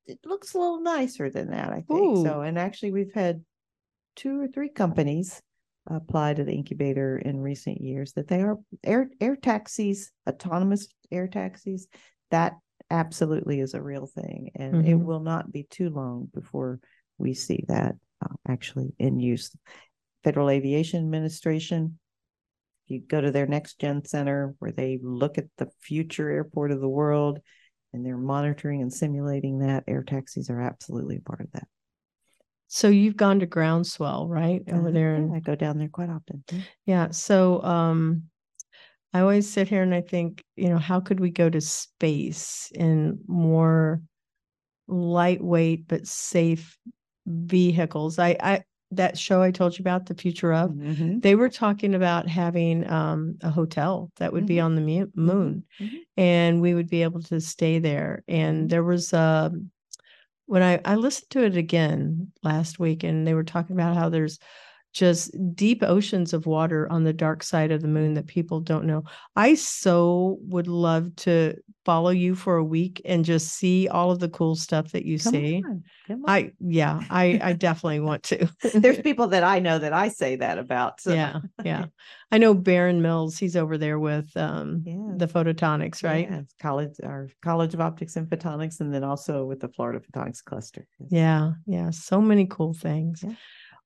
it looks a little nicer than that, I think. So, and actually, we've had two or three companies apply to the incubator in recent years that they are air air taxis, autonomous air taxis. That absolutely is a real thing, and it Mhm. will not be too long before we see that uh, actually in use. Federal Aviation Administration. You go to their next gen center where they look at the future airport of the world and they're monitoring and simulating that, air taxis are absolutely a part of that. So you've gone to Groundswell, right? Over Uh, there yeah, I go down there quite often. yeah. Yeah. So um I always sit here and I think, you know, how could we go to space in more lightweight but safe vehicles? I I that show I told you about, the future of, Mhm, they were talking about having um a hotel that would be Mhm. on the mu- moon mhm. and we would be able to stay there. And Mhm. there was um when I I listened to it again last week and they were talking about how there's just deep oceans of water on the dark side of the moon that people don't know. I so would love to follow you for a week and just see all of the cool stuff that you Come see. on, on. I yeah, I I definitely want to. There's people that I know that I say that about. So. yeah, yeah. I know Baron Mills, he's over there with um Yeah. the photonics, right? Yeah, college, our College of Optics and Photonics, and then also with the Florida Photonics Cluster. Yeah, yeah, so many cool things. Yeah.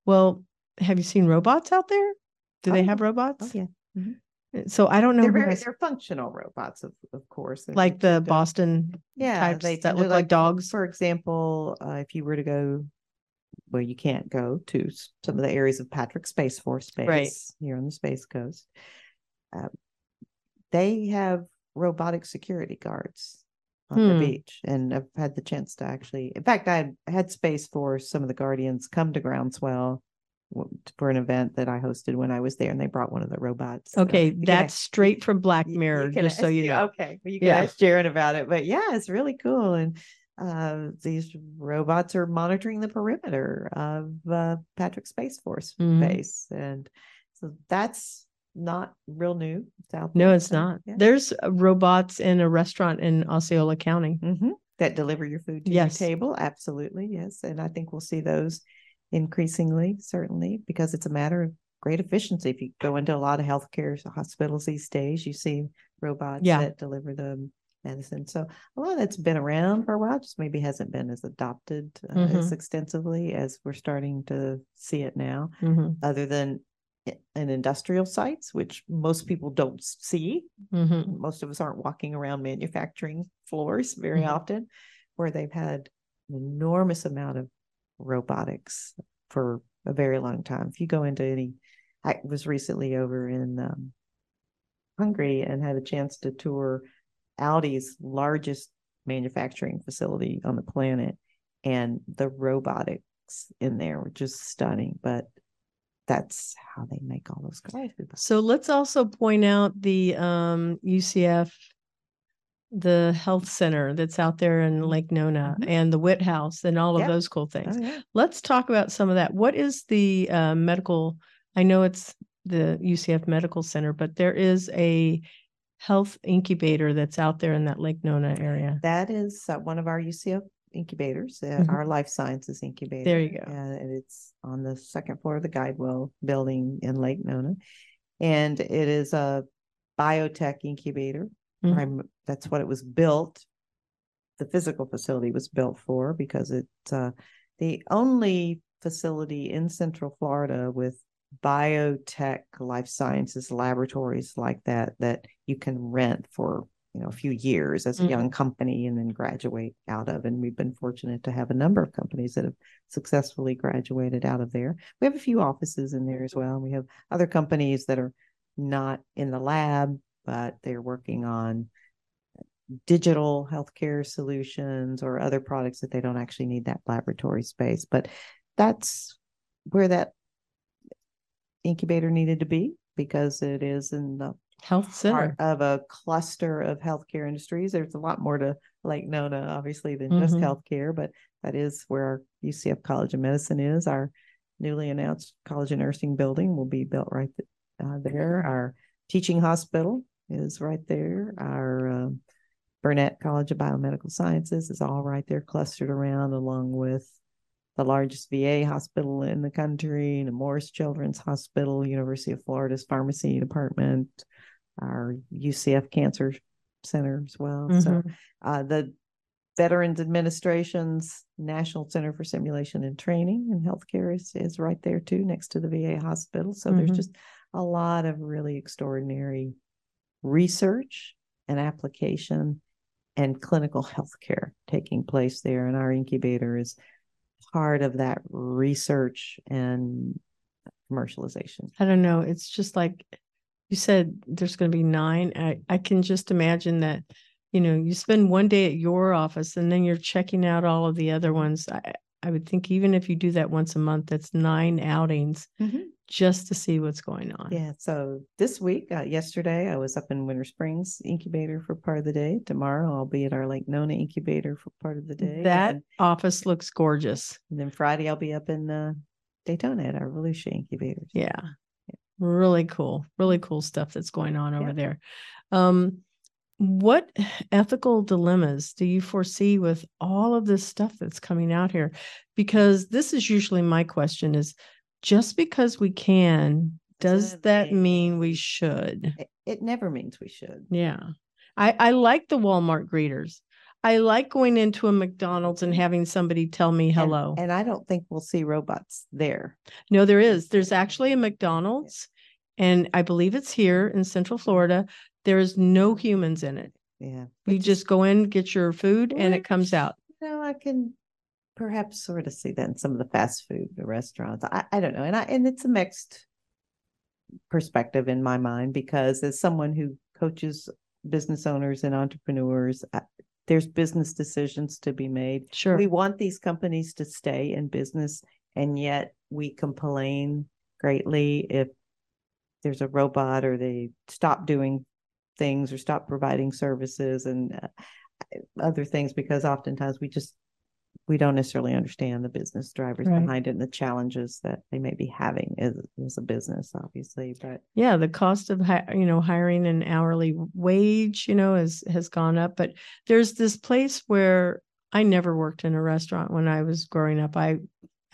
Well, have you seen robots out there? Do Oh, they have robots? Oh yeah, So I don't know they're very they're functional robots, of of course. They're- like the Boston yeah types they that look like dogs. For example, uh, if you were to go, well, you can't go to some of the areas of Patrick Space Force Base Right. here on the Space Coast. Uh, they have robotic security guards on Hmm. the beach, and I've had the chance to actually. In fact, I had, Space Force, some of the Guardians, come to Groundswell for an event that I hosted when I was there, and they brought one of the robots. Okay, that's straight from Black Mirror, just so you know. Okay, well, you can Yeah. ask Jaron about it, but yeah, it's really cool. And uh, these robots are monitoring the perimeter of uh, Patrick Space Force Mhm. base, and so that's not real new. It's out No, it's so, not. yeah. There's uh, robots in a restaurant in Osceola County. Mhm. That deliver your food to Yes. your table. Absolutely. Yes. And I think we'll see those increasingly, certainly, because it's a matter of great efficiency. If you go into a lot of healthcare hospitals these days, you see robots Yeah. that deliver the medicine. So a lot of that's been around for a while, just maybe hasn't been as adopted uh, as Mhm. extensively as we're starting to see it now, Mhm, other than in industrial sites, which most people don't see mhm. most of us aren't walking around manufacturing floors very Mhm. often where they've had an enormous amount of robotics for a very long time. If you go into any, I was recently over in um, Hungary and had a chance to tour Audi's largest manufacturing facility on the planet, and the robotics in there were just stunning. But that's how they make all those cars. So let's also point out the um, UCF, the health center that's out there in Lake Nona Mhm. and the Witt House and all of those cool things. Oh, yeah. Let's talk about some of that. What is the uh, medical? I know it's the UCF Medical Center, but there is a health incubator that's out there in that Lake Nona area. That is uh, one of our UCF incubators, uh, Mhm. our life sciences incubator. There you go. And it's on the second floor of the Guidewell building in Lake Nona. And it is a biotech incubator. Mhm. Prim- That's what it was built. The physical facility was built for because it's uh, the only facility in Central Florida with biotech life sciences laboratories like that that you can rent for you know a few years as a Mhm. young company and then graduate out of and we've been fortunate to have a number of companies that have successfully graduated out of there we have a few offices in there as well we have other companies that are not in the lab but they're working on digital healthcare solutions or other products that they don't actually need that laboratory space but that's where that incubator needed to be because it is in the Health center. part of a cluster of healthcare industries. There's a lot more to Lake Nona, obviously, than just Mhm. healthcare, but that is where our UCF College of Medicine is. Our newly announced College of Nursing building will be built right th- uh, there. Our teaching hospital is right there. Our um, Burnett College of Biomedical Sciences is all right there, clustered around, along with the largest VA hospital in the country, the Nemours Children's Hospital, University of Florida's pharmacy department, our UCF Cancer Center as well. So Mhm. uh, the Veterans Administration's National Center for Simulation and Training in Healthcare is, is right there too, next to the VA hospital. So there's Mhm. just a lot of really extraordinary research and application and clinical healthcare taking place there. And our incubator is part of that research and commercialization. I don't know. It's just like you said, there's going to be nine. I, I can just imagine that, you know, you spend one day at your office and then you're checking out all of the other ones. I, I would think even if you do that once a month, that's nine outings mm-hmm. Just to see what's going on. Yeah. So this week, uh, yesterday, I was up in Winter Springs incubator for part of the day. Tomorrow, I'll be at our Lake Nona incubator for part of the day. That And, office looks gorgeous. and then Friday, I'll be up in uh, Daytona at our Volusia incubator. Yeah. Really cool. Really cool stuff that's going on over Yeah. there. Um, what ethical dilemmas do you foresee with all of this stuff that's coming out here? Because this is usually my question is just because we can, does that mean mean we should? It, it never means we should. Yeah. I, I like the Walmart greeters. I like going into a McDonald's and having somebody tell me hello. And, I don't think we'll see robots there. No, there is. There's actually a McDonald's, and I believe it's here in Central Florida. There is no humans in it. Yeah. You just go in, get your food, and it comes out. You know, I can perhaps sort of see that in some of the fast food restaurants. I, I don't know. And I and it's a mixed perspective in my mind because as someone who coaches business owners and entrepreneurs, I, there's business decisions to be made. Sure. We want these companies to stay in business, and yet we complain greatly if there's a robot or they stop doing things or stop providing services. And uh, other things because oftentimes we just we don't necessarily understand the business drivers Right. behind it and the challenges that they may be having as, as a business, obviously. But Yeah, the cost of you know hiring an hourly wage, you know, has has gone up. But there's this place where I never worked in a restaurant when I was growing up. I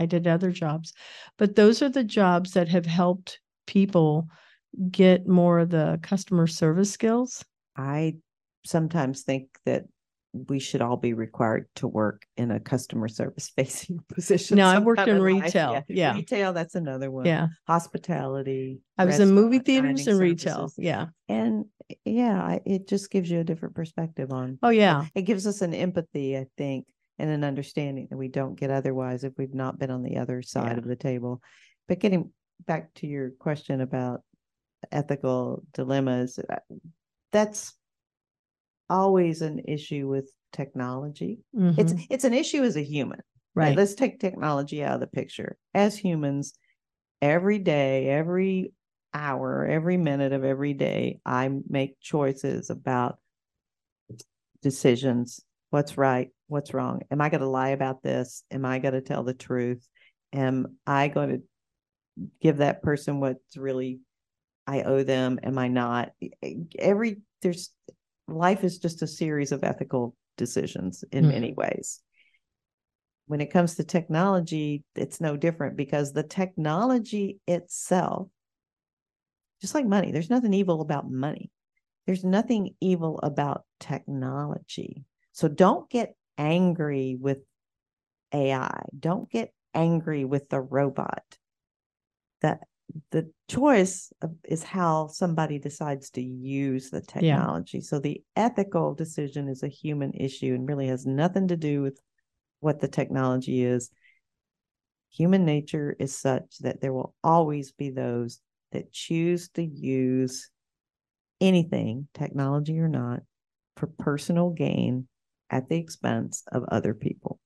I did other jobs, but those are the jobs that have helped people get more of the customer service skills. I sometimes think that we should all be required to work in a customer service facing position. No, I worked in life. retail, yeah. Retail, that's another one. Yeah, Hospitality. I was in movie theaters and retail. services. Yeah. And yeah, it just gives you a different perspective on Oh yeah. it gives us an empathy, I think, and an understanding that we don't get otherwise if we've not been on the other side Yeah. of the table. But getting back to your question about ethical dilemmas, uh, that's always an issue with technology. It's Mhm. it's an issue as a human. Uh, right. Let's take technology out of the picture. As humans, every day, every hour, every minute of every day, I make choices about decisions. What's right? What's wrong? Am I going to lie about this? Am I going to tell the truth? Am I going to give that person what's really I owe them? Am I not? Every there's life is just a series of ethical decisions in Mhm. many ways when it comes to technology, it's no different because the technology itself, just like money, there's nothing evil about money. There's nothing evil about technology. So don't get angry with AI. Don't get angry with the robot. That the choice of, is how somebody decides to use the technology. So the ethical decision is a human issue and really has nothing to do with what the technology is. Human nature is such that there will always be those that choose to use anything, technology or not, for personal gain at the expense of other people.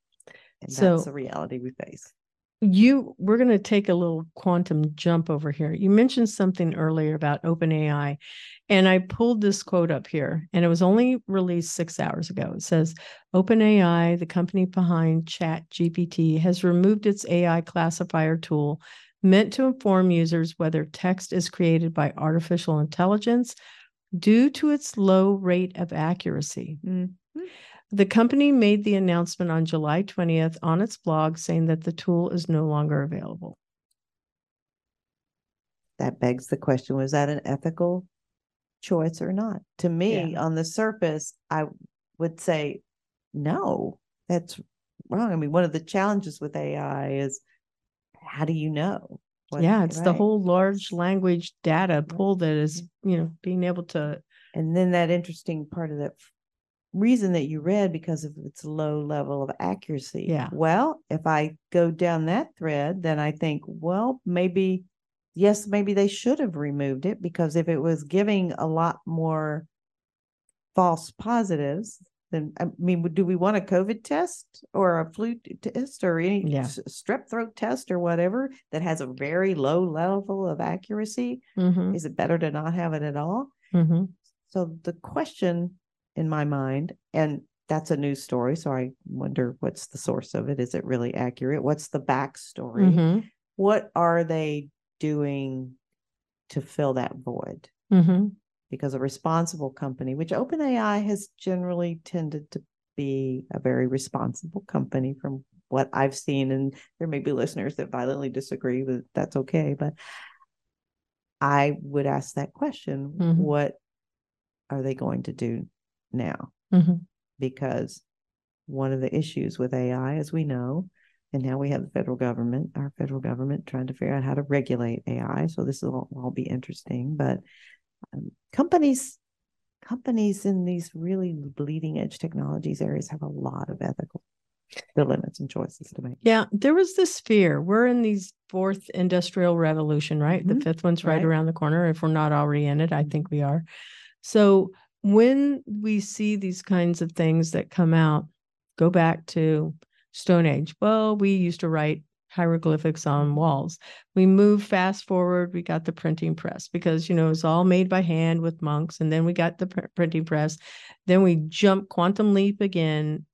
And So- that's the reality we face. You we're going to take a little quantum jump over here. You mentioned something earlier about openai and i pulled this quote up here and it was only released six hours ago. It says openai the company behind chat gpt has removed its ai classifier tool meant to inform users whether text is created by artificial intelligence due to its low rate of accuracy mm-hmm. The company made the announcement on July 20th on its blog saying that the tool is no longer available. That begs the question was that an ethical choice or not? To me, on the surface, I would say no, that's wrong. I mean, one of the challenges with AI is how do you know? yeah, it's the whole large language data pool that is, mm-hmm. you know, being able to, And then that interesting part of that reason that you read because of its low level of accuracy. Yeah. Well, if I go down that thread, then I think, well, maybe, yes, maybe they should have removed it because if it was giving a lot more false positives, then I mean, do we want a COVID test or a flu test or any Yeah. strep throat test or whatever that has a very low level of accuracy? Mhm, Is it better to not have it at all? mhm. So the question in my mind, and that's a news story, so I wonder what's the source of it? Is it really accurate? What's the backstory? Mhm, What are they doing to fill that void? mhm. Because a responsible company, which OpenAI has generally tended to be a very responsible company from what I've seen, and there may be listeners that violently disagree, but that's okay. But I would ask that question: Mhm. What are they going to do now? Mhm. Because one of the issues with AI, as we know, and now we have the federal government, our federal government trying to figure out how to regulate AI. So this will all be interesting. But um, companies, companies in these really bleeding edge technologies areas have a lot of ethical dilemmas and choices to make. Yeah, there was this fear. We're in these fourth industrial revolution, right? The Mhm, fifth one's right right. around the corner. If we're not already in it, I think we are. So when we see these kinds of things that come out, go back to Stone Age. Well, we used to write hieroglyphics on walls. We move fast forward. We got the printing press because, you know, it's all made by hand with monks. And then we got the pr- printing press. Then we jump quantum leap again,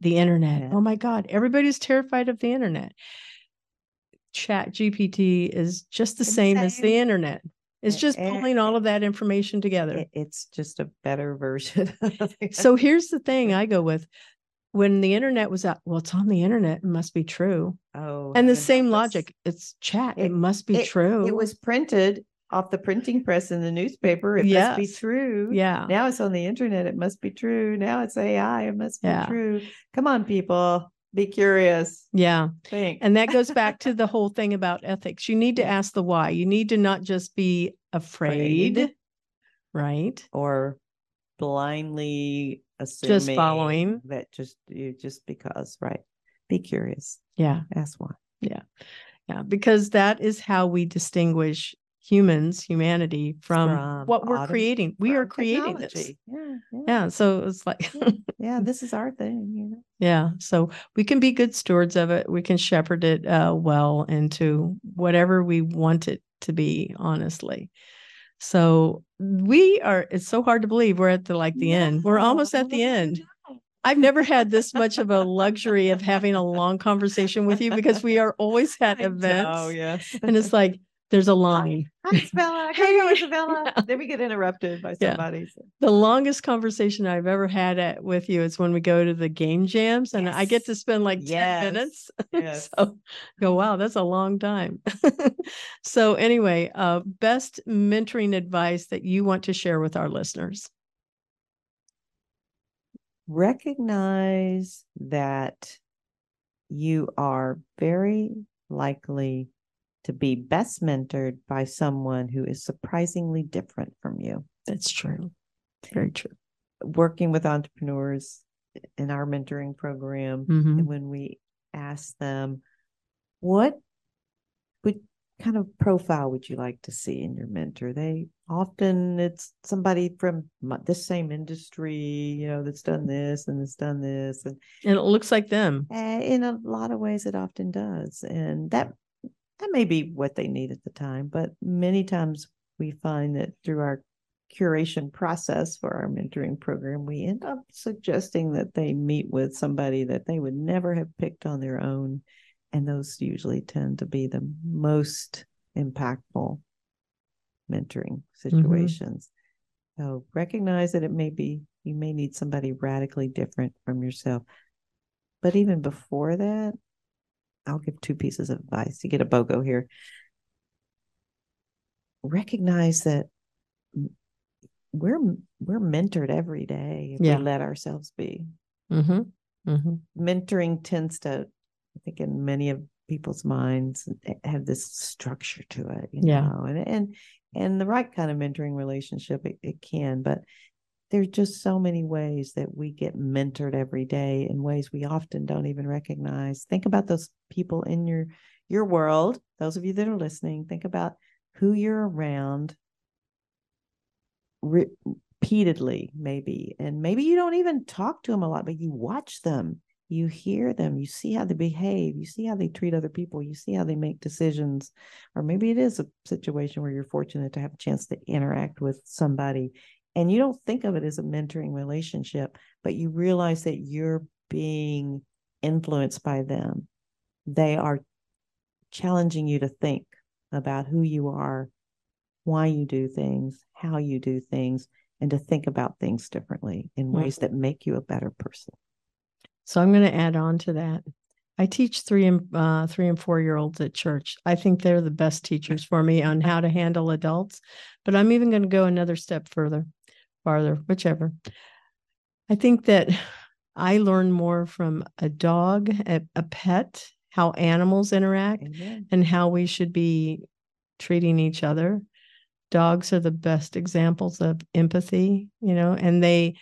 the internet. Yeah. Oh my God. Everybody's terrified of the internet. Chat GPT is just the the same as the internet. It's just and- pulling all of that information together. It's just a better version. So here's the thing I go with when the internet was out, well, it's on the internet, it must be true. oh, And the same logic, it's chat, it, It- must be it- true. It was printed off the printing press in the newspaper. It must be true. yeah. Now it's on the internet. It must be true. Now it's AI. It must be Yeah. true. Come on, people. Be curious. Yeah. Think. And that goes back to the whole thing about ethics. You need to ask the why. You need to not just be afraid, Afraid. right? or blindly assuming following. that just you just because, right? Be curious. Yeah. Ask why. Yeah. Yeah. Because that is how we distinguish humans, humanity from, From what we're creating. We are creating this. Yeah, yeah. Yeah. So it's like, Yeah, this is our thing, you know. Yeah. So we can be good stewards of it. We can shepherd it uh, well into whatever we want it to be, honestly. So we are, it's so hard to believe we're at the like the end. We're almost at the end. I've never had this much of a luxury of having a long conversation with you because we are always at events. Oh, yes. And it's like there's a line. Hi, Isabella. Hey. Hey, Isabella. Yeah. Then we get interrupted by Yeah. somebody. so- The longest conversation I've ever had at, with you is when we go to the game jams and I get to spend like 10 minutes. Yes. so go, wow, that's a long time. so anyway, uh, best mentoring advice that you want to share with our listeners. recognize that you are very likely to be best mentored by someone who is surprisingly different from you. That's true. Very true. Working with entrepreneurs in our mentoring program, Mhm. and when we ask them, what would kind of profile would you like to see in your mentor? They often it's somebody from this same industry, you know, that's done this and that's done this, and And it looks like them. uh, in a lot of ways, it often does, and that that may be what they need at the time. But many times, we find that through our curation process for our mentoring program, we end up suggesting that they meet with somebody that they would never have picked on their own, and those usually tend to be the most impactful mentoring mm-hmm. situations. So recognize that it may be you may need somebody radically different from yourself. But even before that, I'll give two pieces of advice to get a BOGO here. Recognize that we're we're mentored every day if Yeah. we let ourselves be. Mm-hmm. Mm-hmm. Mentoring tends to, I think, in many of people's minds, eh, have this structure to it. You Yeah. know? and and and the right kind of mentoring relationship, it, it can, but there's just so many ways that we get mentored every day in ways we often don't even recognize. Think about those people in your your world. Those of you that are listening, think about who you're around re- repeatedly, maybe, and maybe you don't even talk to them a lot, but you watch them, you hear them, you see how they behave, you see how they treat other people, you see how they make decisions, or maybe it is a situation where you're fortunate to have a chance to interact with somebody and you don't think of it as a mentoring relationship, but you realize that you're being influenced by them. They are challenging you to think about who you are, why you do things, how you do things, and to think about things differently in ways that make you a better person. So I'm going to add on to that. I teach three and uh, three and four year olds at church. I think they're the best teachers for me on how to handle adults. But I'm even going to go another step further, farther, whichever. I think that I learn more from a dog, a, a pet, how animals interact, Amen. and how we should be treating each other. Dogs are the best examples of empathy, you know, and they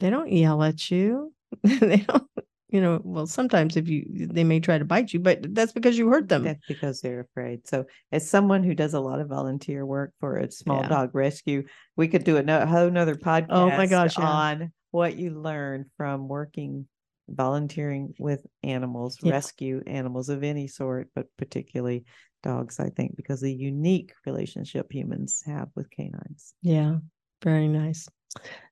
they don't yell at you. they don't, you know, well, sometimes if you they may try to bite you, but that's because you hurt them. That's because they're afraid. So, as someone who does a lot of volunteer work for a small Yeah. dog rescue, we could do a no- whole nother podcast Oh my gosh, yeah. on what you learn from working volunteering with animals, Yeah. rescue animals of any sort, but particularly dogs, I think, because the unique relationship humans have with canines. Yeah, very nice.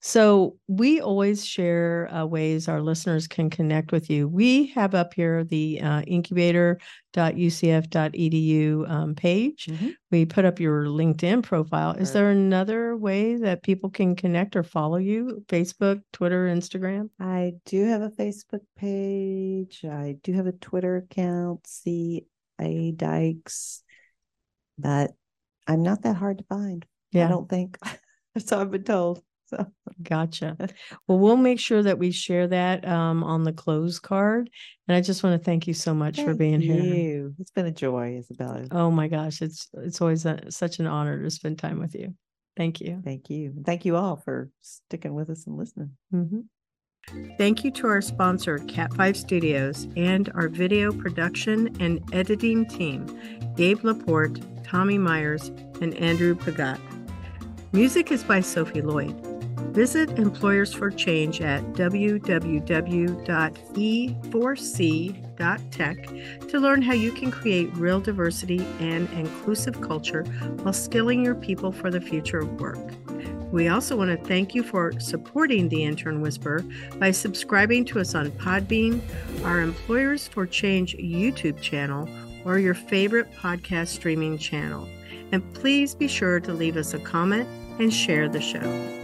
So we always share uh, ways our listeners can connect with you. We have up here the uh, incubator.ucf.edu um, page. Mhm. We put up your LinkedIn profile. Is there another way that people can connect or follow you? Facebook, Twitter, Instagram? I do have a Facebook page. I do have a Twitter account, C A Dykes, but I'm not that hard to find. Yeah. I don't think. so I've been told. So gotcha. Well, we'll make sure that we share that um, on the close card. And I just want to thank you so much for Thank being here. It's been a joy, Isabella. Oh my gosh, it's it's always a, such an honor to spend time with you. Thank you. Thank you. Thank you all for sticking with us and listening. Mhm. Thank you to our sponsor, Cat5 Studios, and our video production and editing team, Gabe Laporte, Tommy Myers, and Andrew Pagat. Music is by Sophie Lloyd. Visit Employers for Change at www.e4c.tech to learn how you can create real diversity and inclusive culture while skilling your people for the future of work. We also want to thank you for supporting the Intern Whisperer by subscribing to us on Podbean, our Employers for Change YouTube channel, or your favorite podcast streaming channel. And please be sure to leave us a comment and share the show.